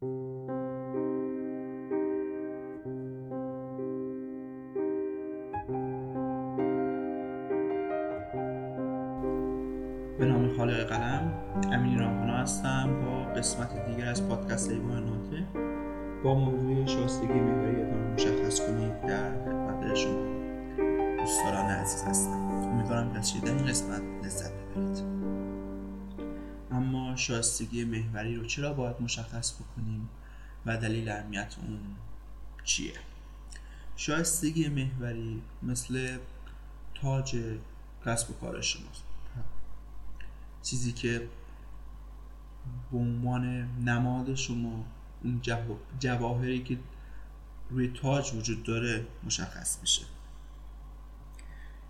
به نام خالق قلم امین رامخانا هستم با قسمت دیگر از پادکست ایوان ناته با موضوع شایستگی محوریتان مشخص کنید در خدمت شما. دوستداران عزیز هستم. امیدوارم که از شنیدن این قسمت لذت ببرید. شایستگی محوری رو چرا باید مشخص بکنیم و دلیل اهمیت اون چیه؟ شایستگی محوری مثل تاج کسب و کار شماست. چیزی که به عنوان نماد شما اون جواهری که روی تاج وجود داره مشخص میشه.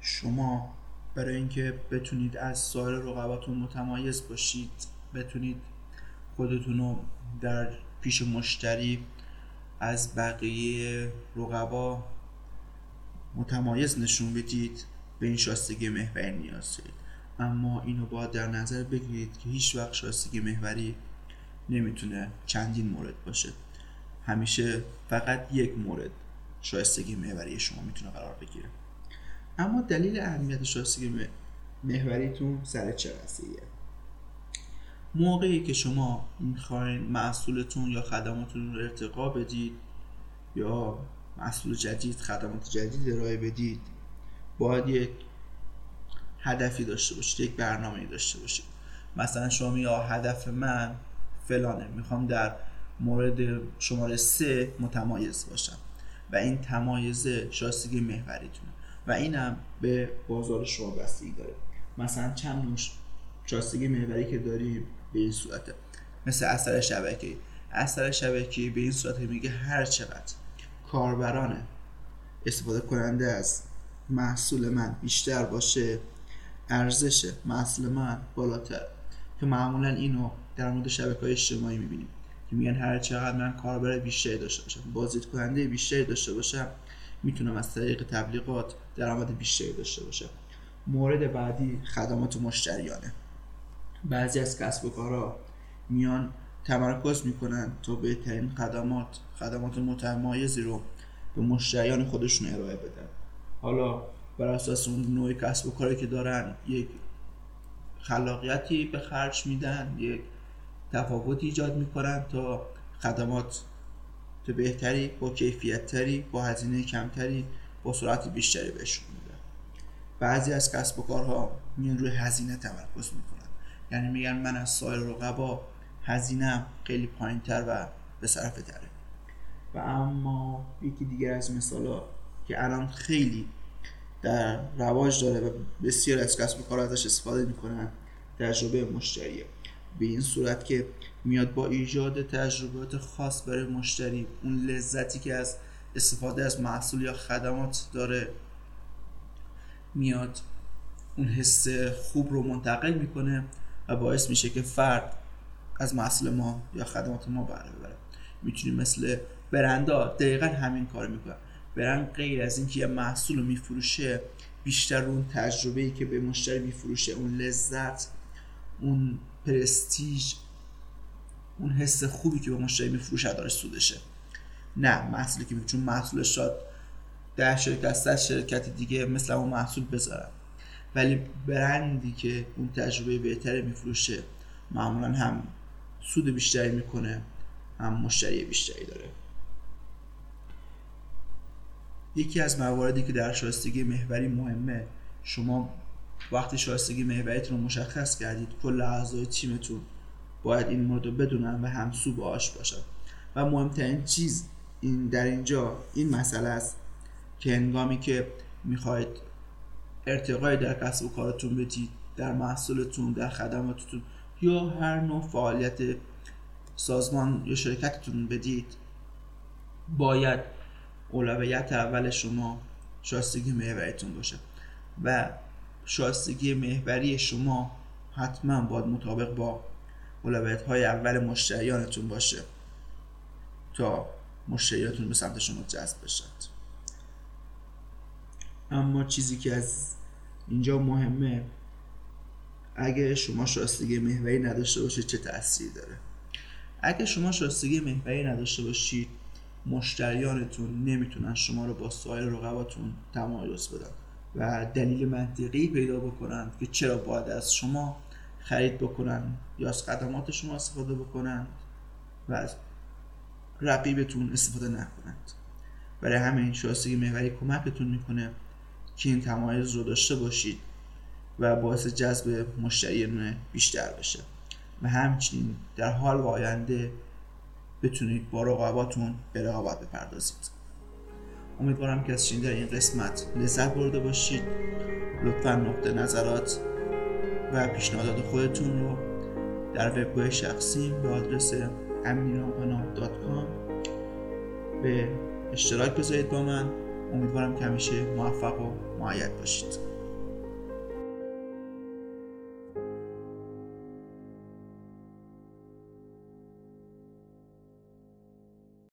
شما برای اینکه بتونید از سایر رقباتون متمایز باشید بتونید خودتون رو در پیش مشتری از بقیه رقبا متمایز نشون بدید به این شاستگی محوری نیاز دارید. اما اینو باید در نظر بگیرید که هیچ وقت شایستگی محوری نمی‌تونه چندین مورد باشه. همیشه فقط یک مورد شایستگی محوری شما می‌تونه قرار بگیره. اما دلیل اهمیت شایستگی محوریتون سر چه قضیه موقعی که شما می‌خواین محصولتون یا خدماتتون رو ارتقا بدید یا محصول جدید خدمات جدید ارائه بدید باید یک هدفی داشته باشید یک برنامه داشته باشید. مثلا شما یا هدف من فلانه می‌خوام در مورد شماره سه متمایز باشم و این تمایز شاستگی محوریتونه و اینم به بازار شما بستگی داره. مثلا چند نوع شاستگی محوری که داریم؟ به این صورته. مثل اثر شبکه اثر شبکه به این صورت میگه هر چقدر کاربران استفاده کننده از محصول من بیشتر باشه ارزش محصول من بالاتر. که معمولا اینو در مورد شبکه های اجتماعی می‌بینیم. که میگن هر چقدر من کاربر بیشتری داشته باشم بازدید کننده بیشتری داشته باشم می‌تونم از طریق تبلیغات درآمد بیشتری داشته باشم. مورد بعدی خدمات مشتریانه. بعضی از کسب و کارها میان تمرکز می‌کنن تا بهترین خدمات خدمات متمایزی رو به مشتریان خودشون ارائه بدن. حالا بر اساس اون نوع کسب و کاری که دارن یک خلاقیتی به خرج میدن یک تفاوتی ایجاد می‌کنن تا خدمات تو بهتری با کیفیت تری با هزینه کمتری با سرعت بیشتری بهشون میدن. بعضی از کسب و کارها میان روی هزینه تمرکز می‌کنن. یعنی میگن من از سایر رقبا هزینه خیلی پایین تر و به صرف تره. و اما یکی دیگر از مثالا که الان خیلی در رواج داره و بسیار از کسب کار ازش استفاده می‌کنن تجربه مشتریه. به این صورت که میاد با ایجاد تجربات خاص برای مشتری اون لذتی که از استفاده از محصول یا خدمات داره میاد اون حس خوب رو منتقل می‌کنه و باعث میشه که فرد از محصول ما یا خدمات ما بهره ببره. می‌تونیم مثل برندا دقیقا همین کار می‌کنن برند غیر از اینکه یه محصول رو میفروشه بیشتر اون تجربه ای که به مشتری میفروشه اون لذت اون پرستیژ اون حس خوبی که به مشتری میفروشه داره سودشه. نه محصولی که چون محصولش شاد ده شرکت از شرکت دیگه مثل اون محصول بذارن. ولی برندی که اون تجربه بهتری میفروشه معمولا هم سود بیشتری می‌کنه هم مشتری بیشتری داره. یکی از مواردی که در شایستگی محوری مهمه شما وقتی شایستگی محوریتون رو مشخص کردید کل اعضای تیمتون باید این مورد رو بدونن و همسو باهاش باشن. و مهمترین چیز این در اینجا این مسئله است که هنگامی که می‌خواید ارتقای در کسب و کارتون بدید در محصولتون در خدماتتون یا هر نوع فعالیت سازمان یا شرکتتون بدید. باید اولویت اول شما شاستگی محوریتون باشه و شاستگی محوری شما حتما باید مطابق با اولویت های اول مشتریانتون باشه تا مشتریاتون به سمت شما جذب بشد اما چیزی که از اینجا مهمه اگه شما شاستگی محوری نداشته باشید چه تأثیری داره؟ اگه شما شایستگی محوری نداشته باشید مشتریانتون نمی‌تونن شما رو با سایر رقباتون تمایز بدن و دلیل منطقی پیدا بکنن که چرا باید از شما خرید بکنن یا از خدمات شما استفاده بکنن و از رقیبتون استفاده نکنند. برای همین شایستگی محوری کمکتون می‌کنه که این تمایز رو داشته باشید و باعث جذب مشتریان بیشتر بشه. و همچنین در حال و آینده بتونید با رقباتون به رقابت بپردازید. امیدوارم که از شنیدن این قسمت لذت برده باشید. لطفا نقطه نظرات و پیشنهادات خودتون رو در وبگاه شخصی به آدرس امینرامپنا.com به اشتراک بذارید با من. امیدوارم که همیشه موفق و معید باشید.